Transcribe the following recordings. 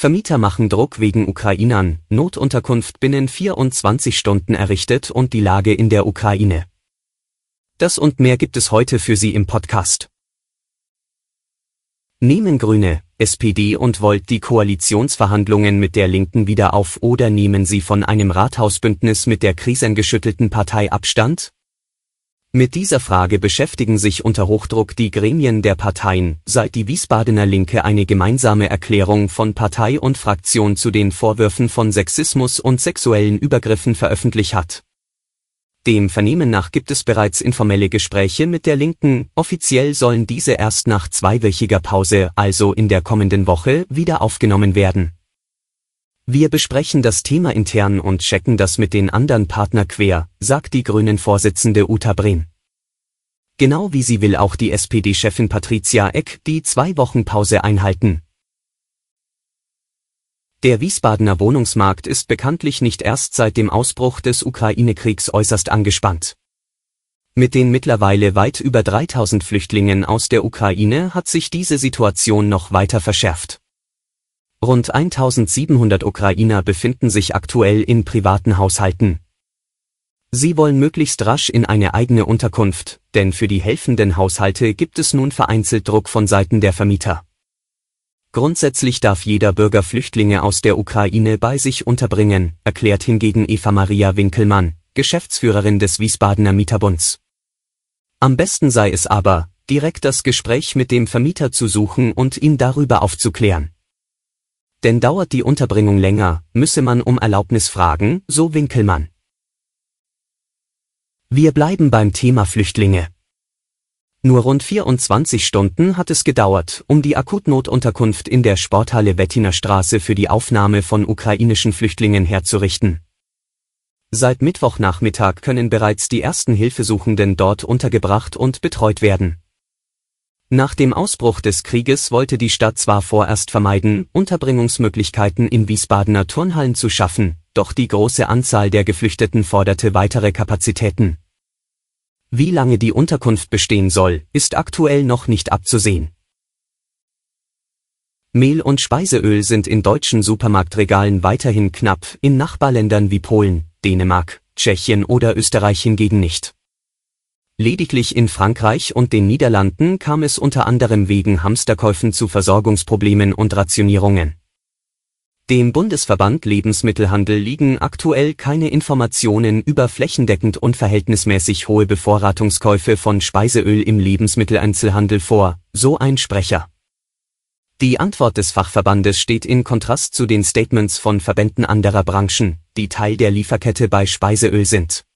Vermieter machen Druck wegen Ukrainern, Notunterkunft binnen 24 Stunden errichtet und die Lage in der Ukraine. Das und mehr gibt es heute für Sie im Podcast. Nehmen Grüne, SPD und Volt die Koalitionsverhandlungen mit der Linken wieder auf oder nehmen sie von einem Rathausbündnis mit der krisengeschüttelten Partei Abstand? Mit dieser Frage beschäftigen sich unter Hochdruck die Gremien der Parteien, seit die Wiesbadener Linke eine gemeinsame Erklärung von Partei und Fraktion zu den Vorwürfen von Sexismus und sexuellen Übergriffen veröffentlicht hat. Dem Vernehmen nach gibt es bereits informelle Gespräche mit der Linken, offiziell sollen diese erst nach zweiwöchiger Pause, also in der kommenden Woche, wieder aufgenommen werden. Wir besprechen das Thema intern und checken das mit den anderen Partner quer, sagt die Grünen-Vorsitzende Uta Brehm. Genau wie sie will auch die SPD-Chefin Patricia Eck die zwei Wochen Pause einhalten. Der Wiesbadener Wohnungsmarkt ist bekanntlich nicht erst seit dem Ausbruch des Ukraine-Kriegs äußerst angespannt. Mit den mittlerweile weit über 3000 Flüchtlingen aus der Ukraine hat sich diese Situation noch weiter verschärft. Rund 1700 Ukrainer befinden sich aktuell in privaten Haushalten. Sie wollen möglichst rasch in eine eigene Unterkunft, denn für die helfenden Haushalte gibt es nun vereinzelt Druck von Seiten der Vermieter. Grundsätzlich darf jeder Bürger Flüchtlinge aus der Ukraine bei sich unterbringen, erklärt hingegen Eva Maria Winkelmann, Geschäftsführerin des Wiesbadener Mieterbunds. Am besten sei es aber, direkt das Gespräch mit dem Vermieter zu suchen und ihn darüber aufzuklären. Denn dauert die Unterbringung länger, müsse man um Erlaubnis fragen, so Winkelmann. Wir bleiben beim Thema Flüchtlinge. Nur rund 24 Stunden hat es gedauert, um die Akutnotunterkunft in der Sporthalle Wettiner Straße für die Aufnahme von ukrainischen Flüchtlingen herzurichten. Seit Mittwochnachmittag können bereits die ersten Hilfesuchenden dort untergebracht und betreut werden. Nach dem Ausbruch des Krieges wollte die Stadt zwar vorerst vermeiden, Unterbringungsmöglichkeiten in Wiesbadener Turnhallen zu schaffen, doch die große Anzahl der Geflüchteten forderte weitere Kapazitäten. Wie lange die Unterkunft bestehen soll, ist aktuell noch nicht abzusehen. Mehl und Speiseöl sind in deutschen Supermarktregalen weiterhin knapp, in Nachbarländern wie Polen, Dänemark, Tschechien oder Österreich hingegen nicht. Lediglich in Frankreich und den Niederlanden kam es unter anderem wegen Hamsterkäufen zu Versorgungsproblemen und Rationierungen. Dem Bundesverband Lebensmittelhandel liegen aktuell keine Informationen über flächendeckend unverhältnismäßig hohe Bevorratungskäufe von Speiseöl im Lebensmitteleinzelhandel vor, so ein Sprecher. Die Antwort des Fachverbandes steht in Kontrast zu den Statements von Verbänden anderer Branchen, die Teil der Lieferkette bei Speiseöl sind.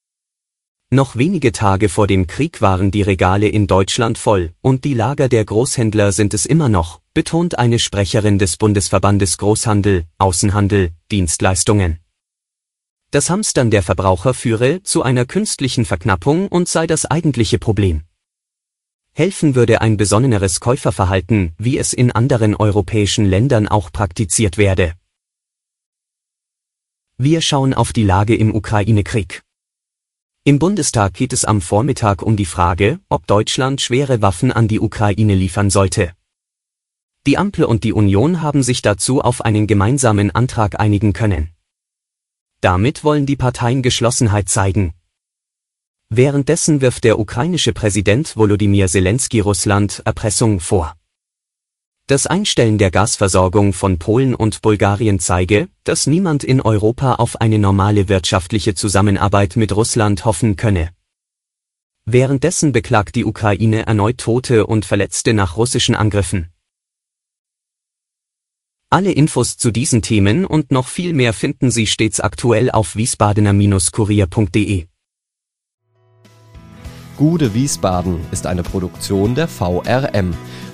Noch wenige Tage vor dem Krieg waren die Regale in Deutschland voll, und die Lager der Großhändler sind es immer noch, betont eine Sprecherin des Bundesverbandes Großhandel, Außenhandel, Dienstleistungen. Das Hamstern der Verbraucher führe zu einer künstlichen Verknappung und sei das eigentliche Problem. Helfen würde ein besonneneres Käuferverhalten, wie es in anderen europäischen Ländern auch praktiziert werde. Wir schauen auf die Lage im Ukraine-Krieg. Im Bundestag geht es am Vormittag um die Frage, ob Deutschland schwere Waffen an die Ukraine liefern sollte. Die Ampel und die Union haben sich dazu auf einen gemeinsamen Antrag einigen können. Damit wollen die Parteien Geschlossenheit zeigen. Währenddessen wirft der ukrainische Präsident Volodymyr Zelensky Russland Erpressung vor. Das Einstellen der Gasversorgung von Polen und Bulgarien zeige, dass niemand in Europa auf eine normale wirtschaftliche Zusammenarbeit mit Russland hoffen könne. Währenddessen beklagt die Ukraine erneut Tote und Verletzte nach russischen Angriffen. Alle Infos zu diesen Themen und noch viel mehr finden Sie stets aktuell auf wiesbadener-kurier.de. Gude Wiesbaden ist eine Produktion der VRM